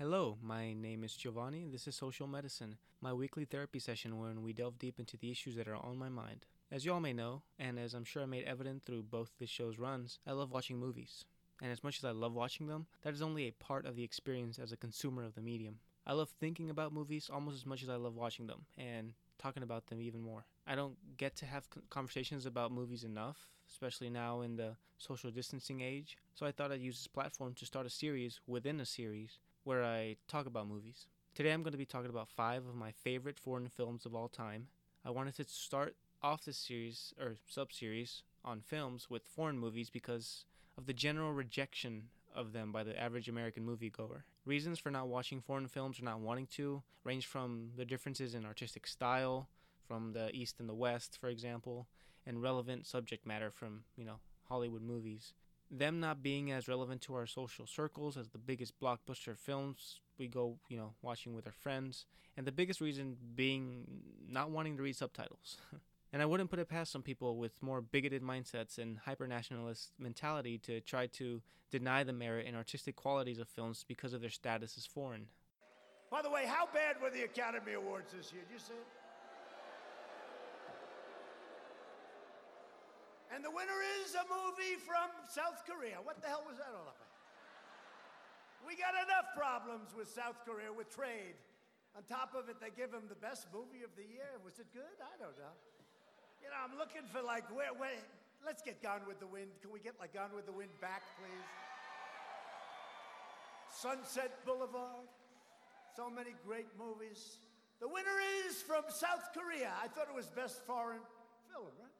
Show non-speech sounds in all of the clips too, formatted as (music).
Hello, my name is Giovanni. This is Social Medicine, my weekly therapy session when we delve deep into the issues that are on my mind. As you all may know, and as I'm sure I made evident through both this show's runs, I love watching movies. And as much as I love watching them, that is only a part of the experience as a consumer of the medium. I love thinking about movies almost as much as I love watching them, and talking about them even more. I don't get to have conversations about movies enough, especially now in the social distancing age, so I thought I'd use this platform to start a series within a series where I talk about movies. Today I'm going to be talking about five of my favorite foreign films of all time. I wanted to start off this series or sub series on films with foreign movies because of the general rejection of them by the average American moviegoer. Reasons for not watching foreign films or not wanting to range from the differences in artistic style from the East and the West, for example, and relevant subject matter from, you know, Hollywood movies them not being as relevant to our social circles as the biggest blockbuster films we go, you know, watching with our friends, and the biggest reason being not wanting to read subtitles. (laughs) and I wouldn't put it past some people with more bigoted mindsets and hyper-nationalist mentality to try to deny the merit and artistic qualities of films because of their status as foreign. By the way, how bad were the Academy Awards this year? Did you see it? And the winner is a movie from South Korea. What the hell was that all about? We got enough problems with South Korea with trade. On top of it, they give him the best movie of the year. Was it good? I don't know. You know, I'm looking for like where, where let's get Gone with the Wind. Can we get like Gone with the Wind back, please? Sunset Boulevard. So many great movies. The winner is from South Korea. I thought it was best foreign film, right?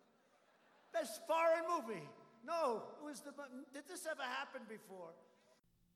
Best foreign movie. No, it was the. Did this ever happen before?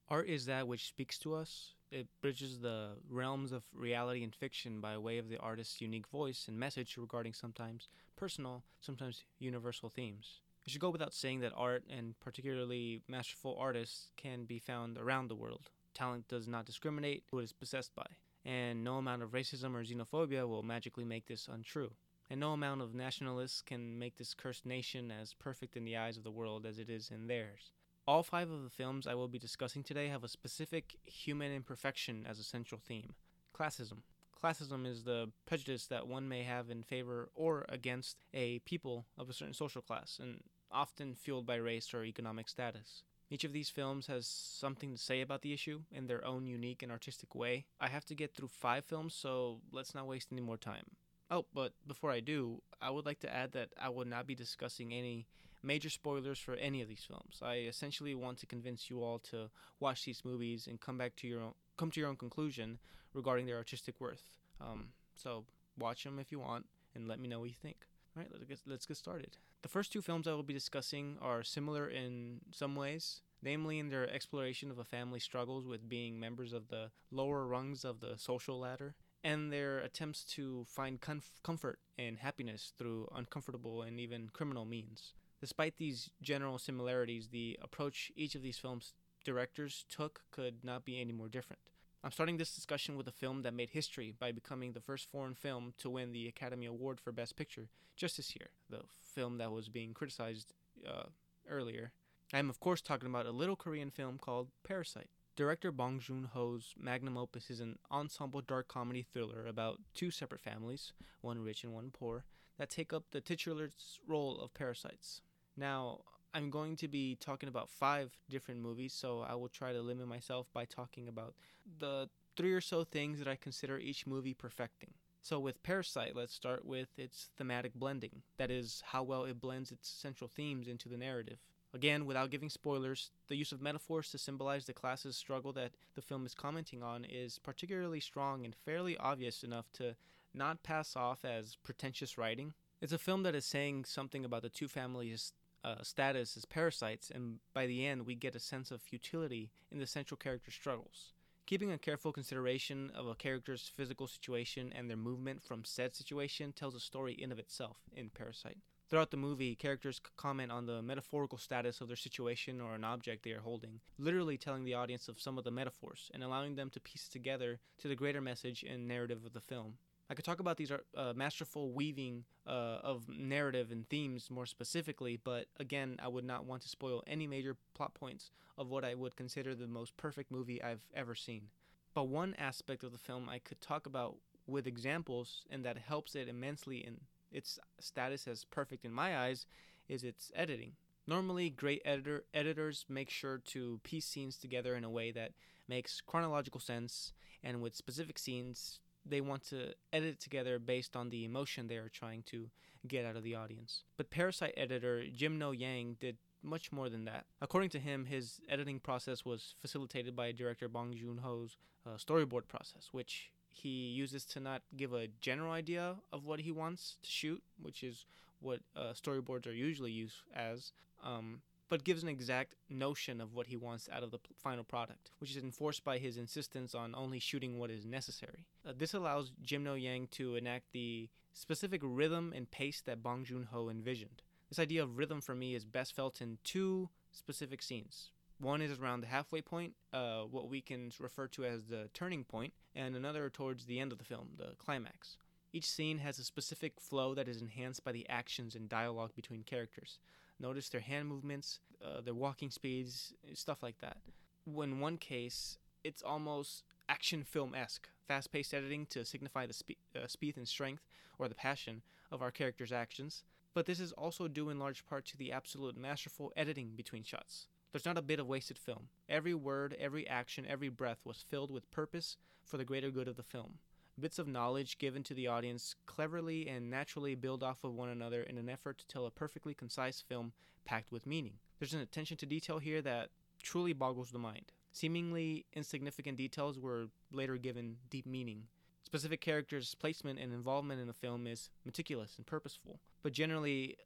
Art is that which speaks to us. It bridges the realms of reality and fiction by way of the artist's unique voice and message regarding sometimes personal, sometimes universal themes. It should go without saying that art, and particularly masterful artists, can be found around the world. Talent does not discriminate who it is possessed by, and no amount of racism or xenophobia will magically make this untrue and no amount of nationalists can make this cursed nation as perfect in the eyes of the world as it is in theirs. All five of the films I will be discussing today have a specific human imperfection as a central theme classism. Classism is the prejudice that one may have in favor or against a people of a certain social class, and often fueled by race or economic status. Each of these films has something to say about the issue in their own unique and artistic way. I have to get through five films, so let's not waste any more time. Oh, but before I do, I would like to add that I will not be discussing any major spoilers for any of these films. I essentially want to convince you all to watch these movies and come back to your own, come to your own conclusion regarding their artistic worth. Um, so watch them if you want and let me know what you think. All right, let's get, let's get started. The first two films I will be discussing are similar in some ways, namely in their exploration of a family's struggles with being members of the lower rungs of the social ladder and their attempts to find comf- comfort and happiness through uncomfortable and even criminal means. Despite these general similarities, the approach each of these films' directors took could not be any more different. I'm starting this discussion with a film that made history by becoming the first foreign film to win the Academy Award for Best Picture just this year, the film that was being criticized uh, earlier. I am, of course, talking about a little Korean film called Parasite. Director Bong Joon Ho's magnum opus is an ensemble dark comedy thriller about two separate families, one rich and one poor, that take up the titular role of parasites. Now, I'm going to be talking about five different movies, so I will try to limit myself by talking about the three or so things that I consider each movie perfecting. So, with Parasite, let's start with its thematic blending. That is, how well it blends its central themes into the narrative. Again, without giving spoilers, the use of metaphors to symbolize the class's struggle that the film is commenting on is particularly strong and fairly obvious enough to not pass off as pretentious writing. It's a film that is saying something about the two families' uh, status as parasites, and by the end, we get a sense of futility in the central character's struggles. Keeping a careful consideration of a character's physical situation and their movement from said situation tells a story in of itself in Parasite. Throughout the movie, characters comment on the metaphorical status of their situation or an object they are holding, literally telling the audience of some of the metaphors and allowing them to piece together to the greater message and narrative of the film. I could talk about these uh, masterful weaving uh, of narrative and themes more specifically, but again, I would not want to spoil any major plot points of what I would consider the most perfect movie I've ever seen. But one aspect of the film I could talk about with examples and that helps it immensely in its status as perfect in my eyes is its editing. Normally, great editor editors make sure to piece scenes together in a way that makes chronological sense, and with specific scenes, they want to edit together based on the emotion they are trying to get out of the audience. But Parasite editor Jin Mo Yang did much more than that. According to him, his editing process was facilitated by director Bong Joon Ho's uh, storyboard process, which he uses to not give a general idea of what he wants to shoot, which is what uh, storyboards are usually used as, um, but gives an exact notion of what he wants out of the final product, which is enforced by his insistence on only shooting what is necessary. Uh, this allows Jin Mo Yang to enact the specific rhythm and pace that Bong Joon Ho envisioned. This idea of rhythm for me is best felt in two specific scenes. One is around the halfway point, uh, what we can refer to as the turning point, and another towards the end of the film, the climax. Each scene has a specific flow that is enhanced by the actions and dialogue between characters. Notice their hand movements, uh, their walking speeds, stuff like that. In one case, it's almost action film esque, fast paced editing to signify the spe- uh, speed and strength or the passion of our characters' actions. But this is also due in large part to the absolute masterful editing between shots. There's not a bit of wasted film. Every word, every action, every breath was filled with purpose for the greater good of the film. Bits of knowledge given to the audience cleverly and naturally build off of one another in an effort to tell a perfectly concise film packed with meaning. There's an attention to detail here that truly boggles the mind. Seemingly insignificant details were later given deep meaning. Specific characters' placement and involvement in the film is meticulous and purposeful, but generally,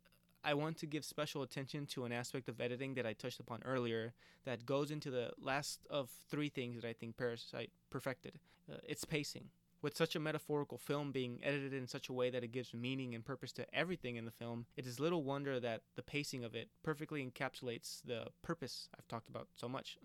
I want to give special attention to an aspect of editing that I touched upon earlier that goes into the last of three things that I think Parasite perfected uh, its pacing. With such a metaphorical film being edited in such a way that it gives meaning and purpose to everything in the film, it is little wonder that the pacing of it perfectly encapsulates the purpose I've talked about so much.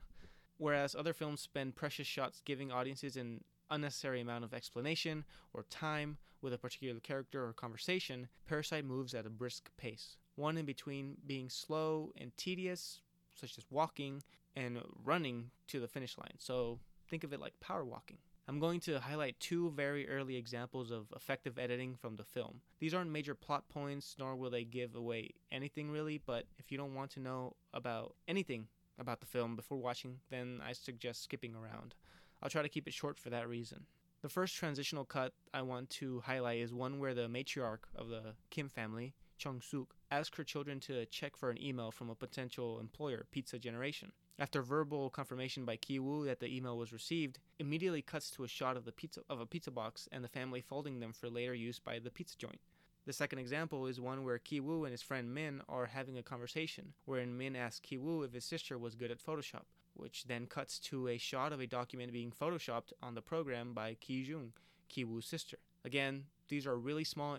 Whereas other films spend precious shots giving audiences an unnecessary amount of explanation or time with a particular character or conversation, Parasite moves at a brisk pace. One in between being slow and tedious, such as walking, and running to the finish line. So think of it like power walking. I'm going to highlight two very early examples of effective editing from the film. These aren't major plot points, nor will they give away anything really, but if you don't want to know about anything about the film before watching, then I suggest skipping around. I'll try to keep it short for that reason. The first transitional cut I want to highlight is one where the matriarch of the Kim family, Chung Suk, asks her children to check for an email from a potential employer, Pizza Generation. After verbal confirmation by Ki Woo that the email was received, immediately cuts to a shot of the pizza of a pizza box and the family folding them for later use by the pizza joint. The second example is one where Ki Woo and his friend Min are having a conversation, wherein Min asks Ki Woo if his sister was good at Photoshop, which then cuts to a shot of a document being photoshopped on the program by Ki Jung, Ki Woo's sister. Again, these are really small,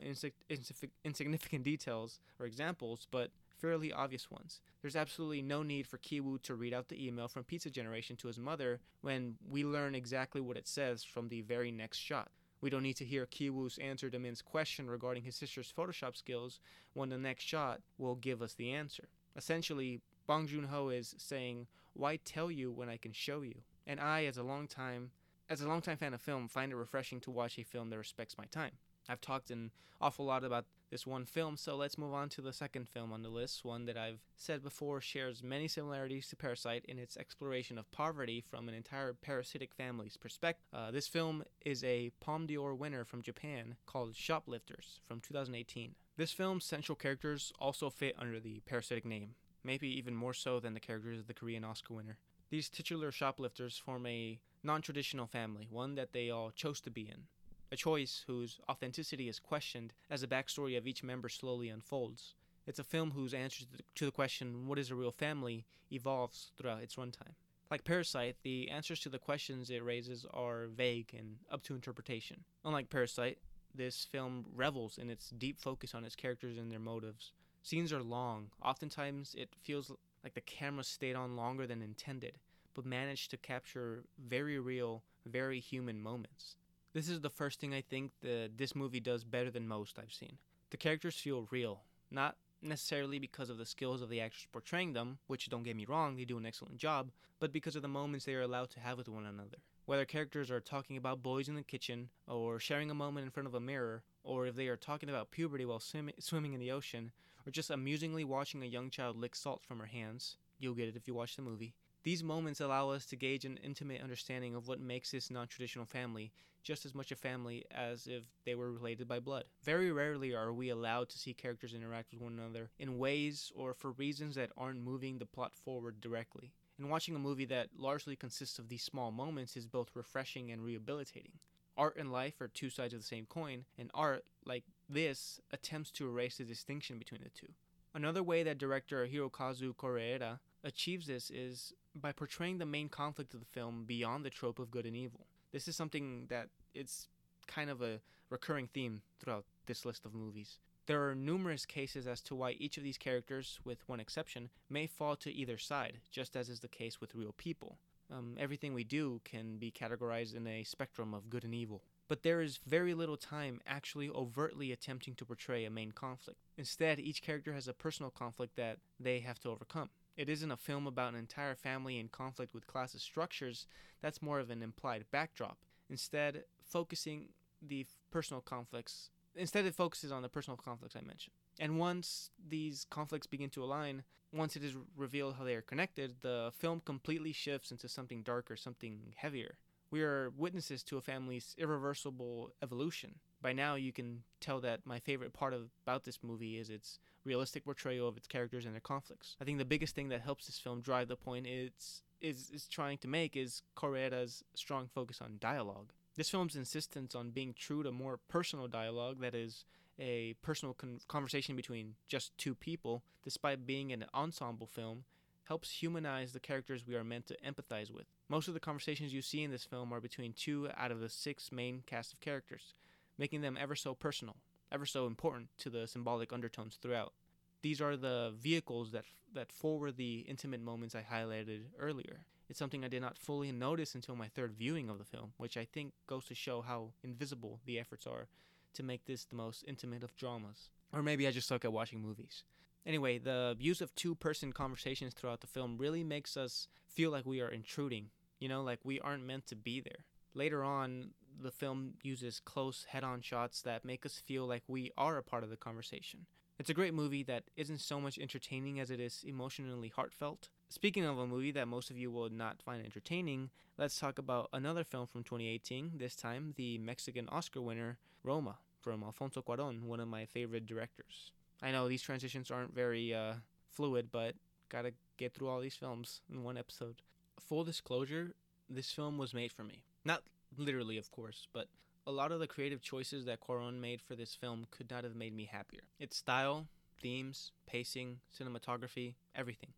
insignificant details or examples, but fairly obvious ones. There's absolutely no need for Ki Woo to read out the email from Pizza Generation to his mother when we learn exactly what it says from the very next shot. We don't need to hear Ki Woo's answer to Min's question regarding his sister's Photoshop skills when the next shot will give us the answer. Essentially, Bong Joon Ho is saying, "Why tell you when I can show you?" And I, as a long time, as a longtime fan of film, find it refreshing to watch a film that respects my time. I've talked an awful lot about this one film, so let's move on to the second film on the list, one that I've said before shares many similarities to Parasite in its exploration of poverty from an entire parasitic family's perspective. Uh, this film is a Palme d'Or winner from Japan called Shoplifters from 2018. This film's central characters also fit under the parasitic name, maybe even more so than the characters of the Korean Oscar winner. These titular shoplifters form a non traditional family, one that they all chose to be in a choice whose authenticity is questioned as the backstory of each member slowly unfolds. It's a film whose answer to the question, what is a real family, evolves throughout its runtime. Like Parasite, the answers to the questions it raises are vague and up to interpretation. Unlike Parasite, this film revels in its deep focus on its characters and their motives. Scenes are long. Oftentimes, it feels like the camera stayed on longer than intended, but managed to capture very real, very human moments. This is the first thing I think that this movie does better than most I've seen. The characters feel real, not necessarily because of the skills of the actors portraying them, which don't get me wrong, they do an excellent job, but because of the moments they are allowed to have with one another. Whether characters are talking about boys in the kitchen, or sharing a moment in front of a mirror, or if they are talking about puberty while swim- swimming in the ocean, or just amusingly watching a young child lick salt from her hands, you'll get it if you watch the movie. These moments allow us to gauge an intimate understanding of what makes this non traditional family just as much a family as if they were related by blood. Very rarely are we allowed to see characters interact with one another in ways or for reasons that aren't moving the plot forward directly. And watching a movie that largely consists of these small moments is both refreshing and rehabilitating. Art and life are two sides of the same coin, and art, like this, attempts to erase the distinction between the two. Another way that director Hirokazu Koreeda achieves this is by portraying the main conflict of the film beyond the trope of good and evil. This is something that it's kind of a recurring theme throughout this list of movies. There are numerous cases as to why each of these characters, with one exception, may fall to either side, just as is the case with real people. Um, everything we do can be categorized in a spectrum of good and evil. But there is very little time actually overtly attempting to portray a main conflict. Instead, each character has a personal conflict that they have to overcome. It isn't a film about an entire family in conflict with classist structures, that's more of an implied backdrop. Instead, focusing the personal conflicts, instead, it focuses on the personal conflicts I mentioned. And once these conflicts begin to align, once it is revealed how they are connected, the film completely shifts into something darker, something heavier. We are witnesses to a family's irreversible evolution. By now, you can tell that my favorite part of, about this movie is its realistic portrayal of its characters and their conflicts. I think the biggest thing that helps this film drive the point it's is is trying to make is Koreeda's strong focus on dialogue. This film's insistence on being true to more personal dialogue that is a personal con- conversation between just two people, despite being an ensemble film, helps humanize the characters we are meant to empathize with. Most of the conversations you see in this film are between two out of the six main cast of characters, making them ever so personal, ever so important to the symbolic undertones throughout. These are the vehicles that that forward the intimate moments I highlighted earlier. It's something I did not fully notice until my third viewing of the film, which I think goes to show how invisible the efforts are to make this the most intimate of dramas. Or maybe I just suck at watching movies. Anyway, the use of two person conversations throughout the film really makes us feel like we are intruding, you know, like we aren't meant to be there. Later on, the film uses close head on shots that make us feel like we are a part of the conversation. It's a great movie that isn't so much entertaining as it is emotionally heartfelt. Speaking of a movie that most of you will not find entertaining, let's talk about another film from 2018, this time the Mexican Oscar winner, Roma, from Alfonso Cuaron, one of my favorite directors. I know these transitions aren't very uh, fluid, but gotta get through all these films in one episode. Full disclosure, this film was made for me. Not literally, of course, but a lot of the creative choices that Cuaron made for this film could not have made me happier. Its style, themes, pacing, cinematography, everything.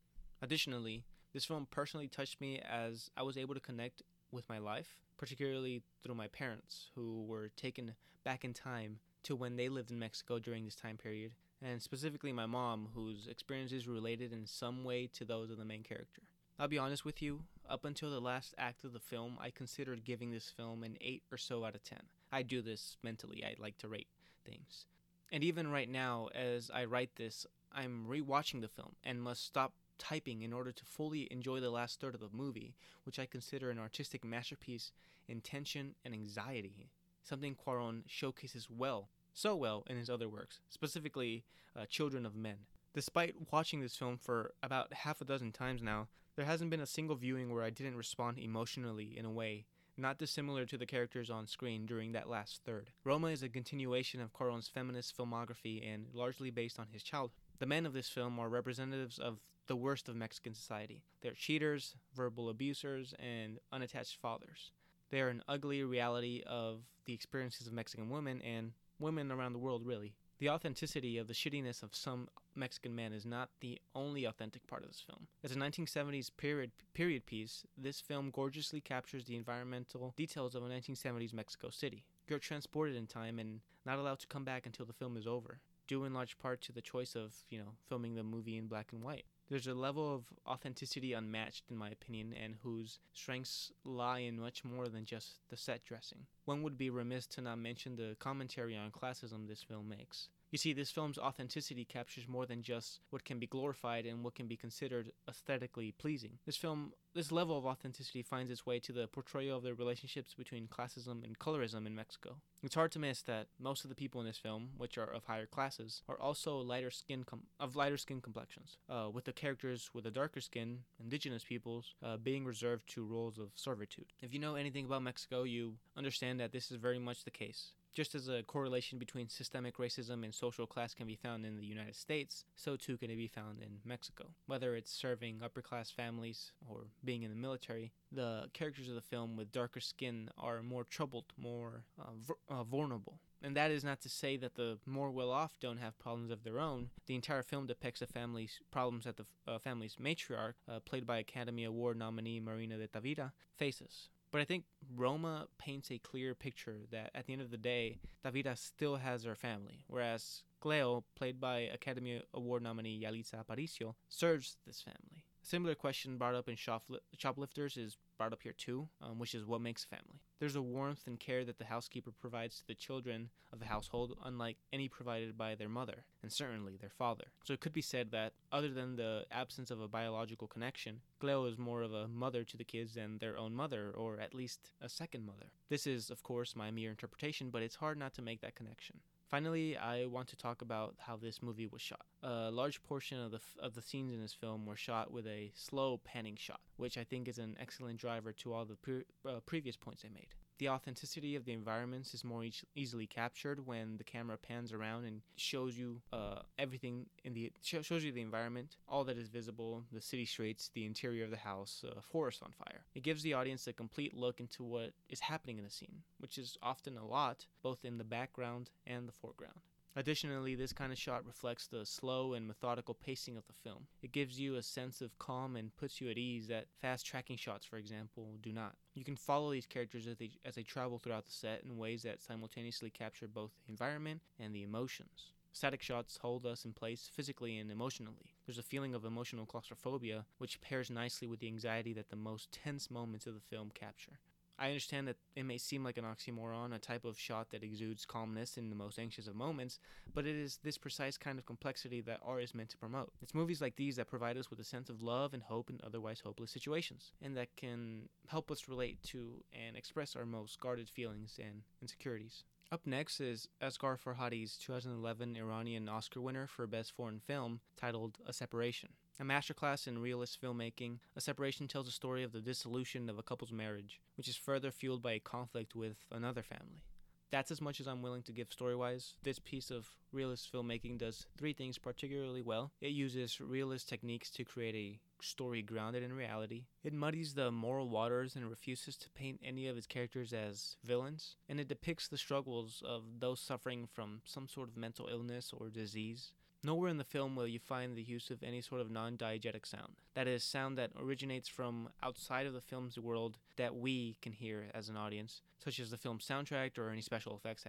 Additionally, this film personally touched me as I was able to connect with my life, particularly through my parents, who were taken back in time to when they lived in Mexico during this time period, and specifically my mom, whose experiences related in some way to those of the main character. I'll be honest with you, up until the last act of the film, I considered giving this film an 8 or so out of 10. I do this mentally, I like to rate things. And even right now, as I write this, I'm rewatching the film and must stop typing in order to fully enjoy the last third of the movie, which I consider an artistic masterpiece in tension and anxiety, something Cuaron showcases well, so well in his other works, specifically uh, Children of Men. Despite watching this film for about half a dozen times now, there hasn't been a single viewing where I didn't respond emotionally in a way not dissimilar to the characters on screen during that last third. Roma is a continuation of Cuaron's feminist filmography and largely based on his childhood. The men of this film are representatives of the worst of Mexican society. They're cheaters, verbal abusers, and unattached fathers. They are an ugly reality of the experiences of Mexican women and women around the world, really. The authenticity of the shittiness of some Mexican man is not the only authentic part of this film. As a 1970s period period piece, this film gorgeously captures the environmental details of a 1970s Mexico City. You're transported in time and not allowed to come back until the film is over, due in large part to the choice of, you know, filming the movie in black and white. There's a level of authenticity unmatched, in my opinion, and whose strengths lie in much more than just the set dressing. One would be remiss to not mention the commentary on classism this film makes. You see, this film's authenticity captures more than just what can be glorified and what can be considered aesthetically pleasing. This film, this level of authenticity finds its way to the portrayal of the relationships between classism and colorism in Mexico. It's hard to miss that most of the people in this film, which are of higher classes, are also lighter skin com- of lighter skin complexions, uh, with the characters with a darker skin, indigenous peoples, uh, being reserved to roles of servitude. If you know anything about Mexico, you understand that this is very much the case. Just as a correlation between systemic racism and social class can be found in the United States, so too can it be found in Mexico. Whether it's serving upper class families or being in the military, the characters of the film with darker skin are more troubled, more uh, v- uh, vulnerable. And that is not to say that the more well off don't have problems of their own. The entire film depicts the family's problems that the uh, family's matriarch, uh, played by Academy Award nominee Marina de Tavira, faces. But I think Roma paints a clear picture that at the end of the day, Tavira still has her family, whereas Cleo, played by Academy Award nominee Yalitza Aparicio, serves this family. A similar question brought up in Shoplifters is brought up here too, um, which is what makes a family. There's a warmth and care that the housekeeper provides to the children of the household, unlike any provided by their mother, and certainly their father. So it could be said that, other than the absence of a biological connection, Cleo is more of a mother to the kids than their own mother, or at least a second mother. This is, of course, my mere interpretation, but it's hard not to make that connection. Finally, I want to talk about how this movie was shot. A large portion of the f- of the scenes in this film were shot with a slow panning shot, which I think is an excellent driver to all the pre- uh, previous points I made. The authenticity of the environments is more e- easily captured when the camera pans around and shows you uh, everything in the sh- shows you the environment, all that is visible, the city streets, the interior of the house, a forest on fire. It gives the audience a complete look into what is happening in the scene, which is often a lot, both in the background and the foreground. Additionally, this kind of shot reflects the slow and methodical pacing of the film. It gives you a sense of calm and puts you at ease that fast tracking shots, for example, do not. You can follow these characters as they, as they travel throughout the set in ways that simultaneously capture both the environment and the emotions. Static shots hold us in place physically and emotionally. There's a feeling of emotional claustrophobia, which pairs nicely with the anxiety that the most tense moments of the film capture. I understand that it may seem like an oxymoron, a type of shot that exudes calmness in the most anxious of moments, but it is this precise kind of complexity that art is meant to promote. It's movies like these that provide us with a sense of love and hope in otherwise hopeless situations, and that can help us relate to and express our most guarded feelings and insecurities. Up next is Asghar Farhadi's 2011 Iranian Oscar winner for Best Foreign Film, titled A Separation. A masterclass in realist filmmaking, A Separation tells the story of the dissolution of a couple's marriage, which is further fueled by a conflict with another family. That's as much as I'm willing to give story wise. This piece of realist filmmaking does three things particularly well. It uses realist techniques to create a story grounded in reality. It muddies the moral waters and refuses to paint any of its characters as villains. And it depicts the struggles of those suffering from some sort of mental illness or disease. Nowhere in the film will you find the use of any sort of non diegetic sound. That is, sound that originates from outside of the film's world that we can hear as an audience, such as the film's soundtrack or any special effects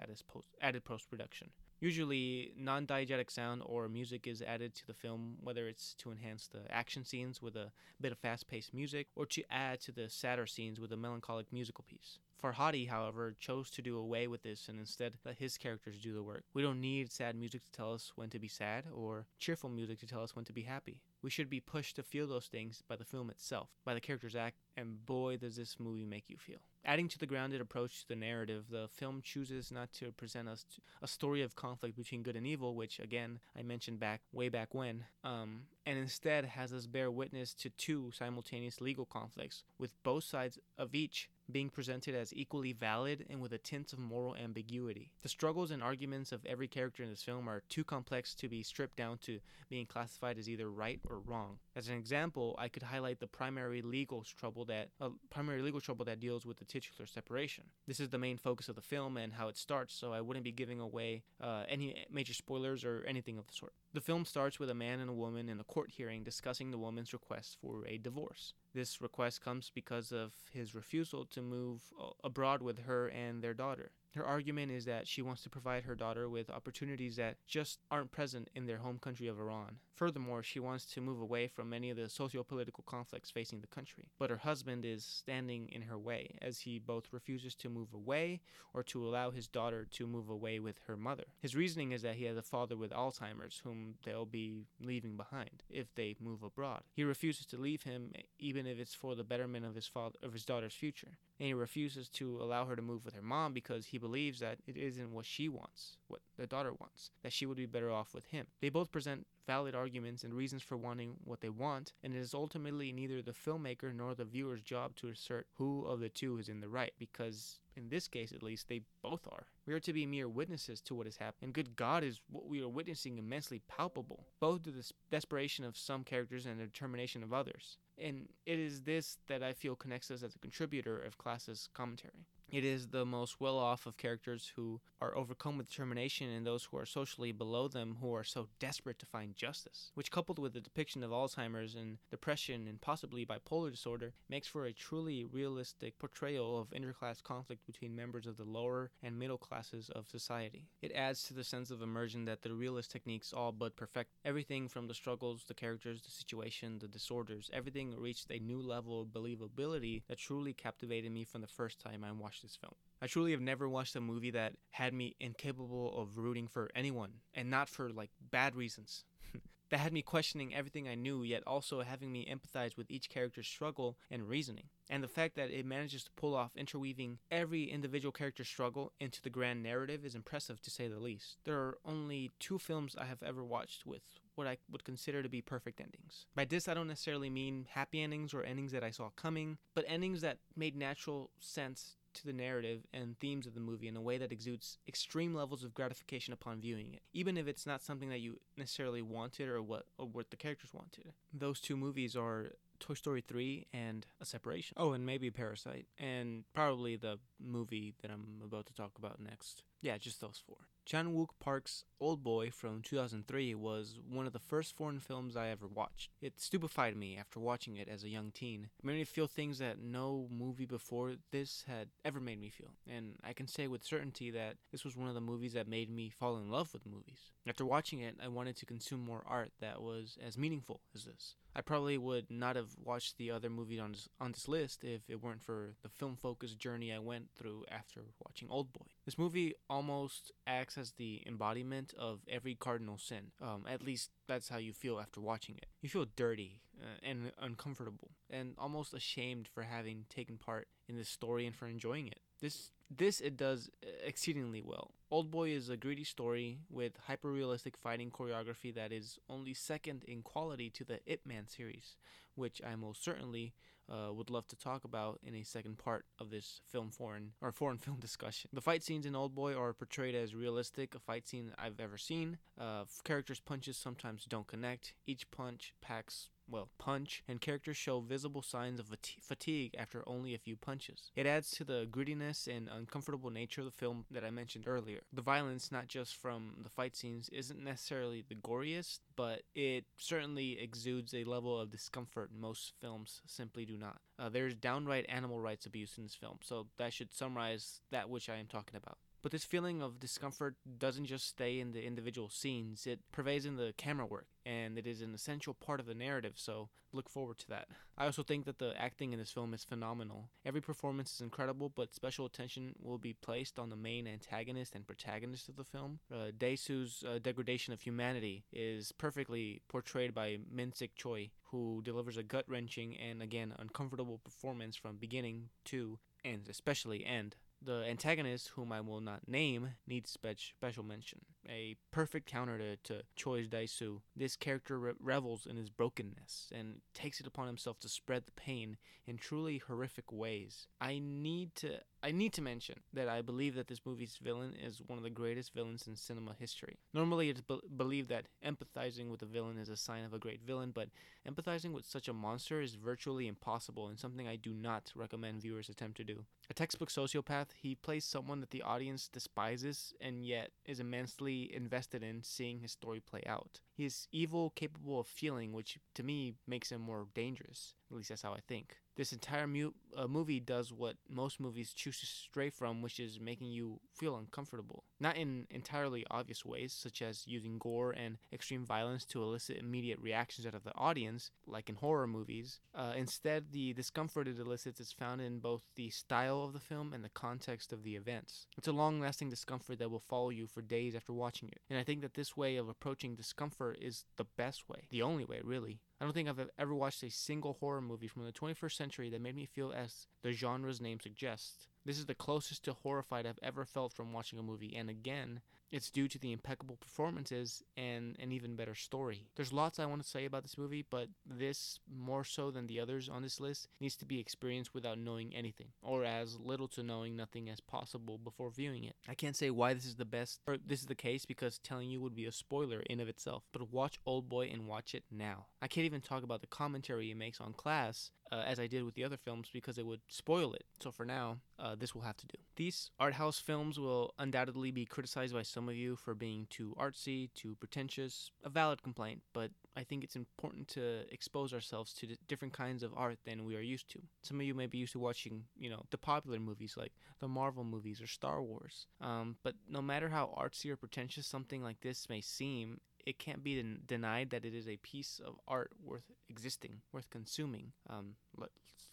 added post production. Usually, non diegetic sound or music is added to the film, whether it's to enhance the action scenes with a bit of fast paced music or to add to the sadder scenes with a melancholic musical piece. Farhadi, however, chose to do away with this and instead let his characters do the work. We don't need sad music to tell us when to be sad or cheerful music to tell us when to be happy. We should be pushed to feel those things by the film itself, by the character's act, and boy, does this movie make you feel. Adding to the grounded approach to the narrative, the film chooses not to present us a story of conflict between good and evil, which again I mentioned back way back when, um, and instead has us bear witness to two simultaneous legal conflicts, with both sides of each being presented as equally valid and with a tint of moral ambiguity. The struggles and arguments of every character in this film are too complex to be stripped down to being classified as either right or wrong. As an example, I could highlight the primary legal trouble that uh, primary legal trouble that deals with the titular separation. This is the main focus of the film and how it starts, so I wouldn't be giving away uh, any major spoilers or anything of the sort. The film starts with a man and a woman in a court hearing discussing the woman's request for a divorce. This request comes because of his refusal to move abroad with her and their daughter. Her argument is that she wants to provide her daughter with opportunities that just aren't present in their home country of Iran. Furthermore, she wants to move away from many of the socio political conflicts facing the country. But her husband is standing in her way, as he both refuses to move away or to allow his daughter to move away with her mother. His reasoning is that he has a father with Alzheimer's whom they'll be leaving behind if they move abroad. He refuses to leave him, even if it's for the betterment of his father of his daughter's future. And he refuses to allow her to move with her mom because he believes that it isn't what she wants, what the daughter wants, that she would be better off with him. They both present valid arguments and reasons for wanting what they want, and it is ultimately neither the filmmaker nor the viewer's job to assert who of the two is in the right, because in this case at least, they both are. We are to be mere witnesses to what has happened, and good God, is what we are witnessing immensely palpable, both to the desperation of some characters and the determination of others. And it is this that I feel connects us as a contributor of Class's commentary. It is the most well off of characters who are overcome with determination and those who are socially below them who are so desperate to find justice, which, coupled with the depiction of Alzheimer's and depression and possibly bipolar disorder, makes for a truly realistic portrayal of interclass conflict between members of the lower and middle classes of society. It adds to the sense of immersion that the realist techniques all but perfect everything from the struggles, the characters, the situation, the disorders, everything reached a new level of believability that truly captivated me from the first time I watched this film. I truly have never watched a movie that had me incapable of rooting for anyone, and not for like bad reasons. (laughs) that had me questioning everything I knew, yet also having me empathize with each character's struggle and reasoning. And the fact that it manages to pull off interweaving every individual character's struggle into the grand narrative is impressive to say the least. There are only two films I have ever watched with what I would consider to be perfect endings. By this, I don't necessarily mean happy endings or endings that I saw coming, but endings that made natural sense to the narrative and themes of the movie in a way that exudes extreme levels of gratification upon viewing it, even if it's not something that you necessarily wanted or what or what the characters wanted. Those two movies are Toy Story 3 and A Separation. Oh, and maybe Parasite and probably the movie that I'm about to talk about next. Yeah, just those four. Chan Wook Park's Old Boy from 2003 was one of the first foreign films I ever watched. It stupefied me after watching it as a young teen. It made me feel things that no movie before this had ever made me feel. And I can say with certainty that this was one of the movies that made me fall in love with movies. After watching it, I wanted to consume more art that was as meaningful as this. I probably would not have watched the other movies on this, on this list if it weren't for the film focused journey I went through after watching Old Boy. This movie almost acts as the embodiment of every cardinal sin. Um, at least that's how you feel after watching it. You feel dirty uh, and uncomfortable and almost ashamed for having taken part in this story and for enjoying it. This this it does exceedingly well. Old Boy is a gritty story with hyper realistic fighting choreography that is only second in quality to the Ip Man series, which I most certainly uh, would love to talk about in a second part of this film foreign or foreign (laughs) film discussion. The fight scenes in Old Boy are portrayed as realistic a fight scene I've ever seen. Uh, characters' punches sometimes don't connect. Each punch packs well, punch, and characters show visible signs of fatigue after only a few punches. It adds to the grittiness and uncomfortable nature of the film that I mentioned earlier. The violence, not just from the fight scenes, isn't necessarily the goriest, but it certainly exudes a level of discomfort most films simply do not. Uh, there's downright animal rights abuse in this film, so that should summarize that which I am talking about. But this feeling of discomfort doesn't just stay in the individual scenes, it pervades in the camera work, and it is an essential part of the narrative, so look forward to that. I also think that the acting in this film is phenomenal. Every performance is incredible, but special attention will be placed on the main antagonist and protagonist of the film. Uh, Dae-soo's uh, degradation of humanity is perfectly portrayed by Min Sik Choi, who delivers a gut wrenching and, again, uncomfortable performance from beginning to and especially end. The antagonist, whom I will not name, needs spe- special mention. A perfect counter to, to Choi's Dae-soo. This character re- revels in his brokenness and takes it upon himself to spread the pain in truly horrific ways. I need to I need to mention that I believe that this movie's villain is one of the greatest villains in cinema history. Normally, it's be- believed that empathizing with a villain is a sign of a great villain, but empathizing with such a monster is virtually impossible and something I do not recommend viewers attempt to do. A textbook sociopath, he plays someone that the audience despises and yet is immensely invested in seeing his story play out. He is evil, capable of feeling, which to me makes him more dangerous. At least that's how I think. This entire mu- uh, movie does what most movies choose to stray from, which is making you feel uncomfortable. Not in entirely obvious ways, such as using gore and extreme violence to elicit immediate reactions out of the audience, like in horror movies. Uh, instead, the discomfort it elicits is found in both the style of the film and the context of the events. It's a long lasting discomfort that will follow you for days after watching it. And I think that this way of approaching discomfort is the best way, the only way, really. I don't think I've ever watched a single horror movie from the 21st century that made me feel as the genre's name suggests. This is the closest to horrified I've ever felt from watching a movie, and again, it's due to the impeccable performances and an even better story. There's lots I want to say about this movie, but this, more so than the others on this list, needs to be experienced without knowing anything, or as little to knowing nothing as possible before viewing it. I can't say why this is the best, or this is the case, because telling you would be a spoiler in of itself, but watch Old Boy and watch it now. I can't even talk about the commentary it makes on class uh, as I did with the other films because it would spoil it. So for now, uh, this will have to do. These art house films will undoubtedly be criticized by some of you for being too artsy, too pretentious. A valid complaint, but I think it's important to expose ourselves to different kinds of art than we are used to. Some of you may be used to watching, you know, the popular movies like the Marvel movies or Star Wars. Um, but no matter how artsy or pretentious something like this may seem, it can't be den- denied that it is a piece of art worth existing, worth consuming, um,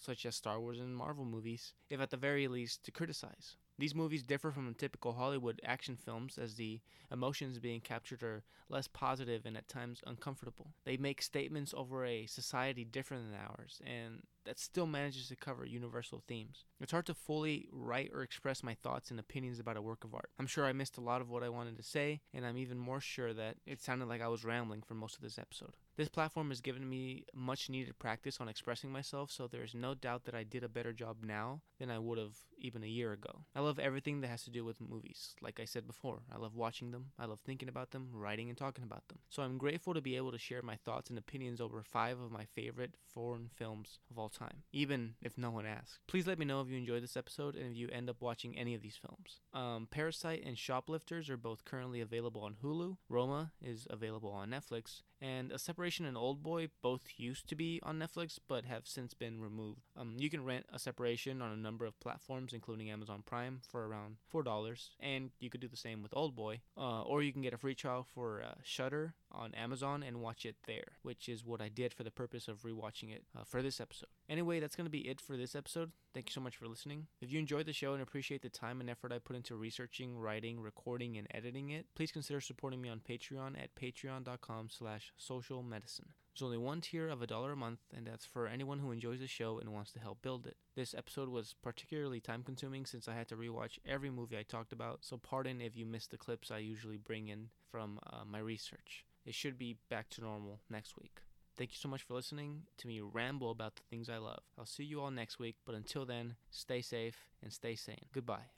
such as Star Wars and Marvel movies, if at the very least to criticize. These movies differ from typical Hollywood action films as the emotions being captured are less positive and at times uncomfortable. They make statements over a society different than ours, and that still manages to cover universal themes. It's hard to fully write or express my thoughts and opinions about a work of art. I'm sure I missed a lot of what I wanted to say, and I'm even more sure that it sounded like I was rambling for most of this episode. This platform has given me much needed practice on expressing myself, so there is no doubt that I did a better job now than I would have even a year ago. I love everything that has to do with movies. Like I said before, I love watching them, I love thinking about them, writing and talking about them. So I'm grateful to be able to share my thoughts and opinions over five of my favorite foreign films of all time, even if no one asked. Please let me know if you enjoyed this episode and if you end up watching any of these films. Um, Parasite and Shoplifters are both currently available on Hulu. Roma is available on Netflix, and A Separation and Old Boy both used to be on Netflix but have since been removed. Um, you can rent A Separation on a number of platforms, including Amazon Prime, for around $4, and you could do the same with Old Boy. Uh, or you can get a free trial for uh, Shudder on Amazon and watch it there, which is what I did for the purpose of rewatching it uh, for this episode. Anyway, that's going to be it for this episode. Thank you so much for listening. If you enjoyed the show and appreciate the time and effort I put into researching, writing, recording, and editing it, please consider supporting me on Patreon at patreon.com slash social medicine. There's only one tier of a dollar a month, and that's for anyone who enjoys the show and wants to help build it. This episode was particularly time consuming since I had to rewatch every movie I talked about, so pardon if you missed the clips I usually bring in from uh, my research. It should be back to normal next week. Thank you so much for listening to me ramble about the things I love. I'll see you all next week, but until then, stay safe and stay sane. Goodbye.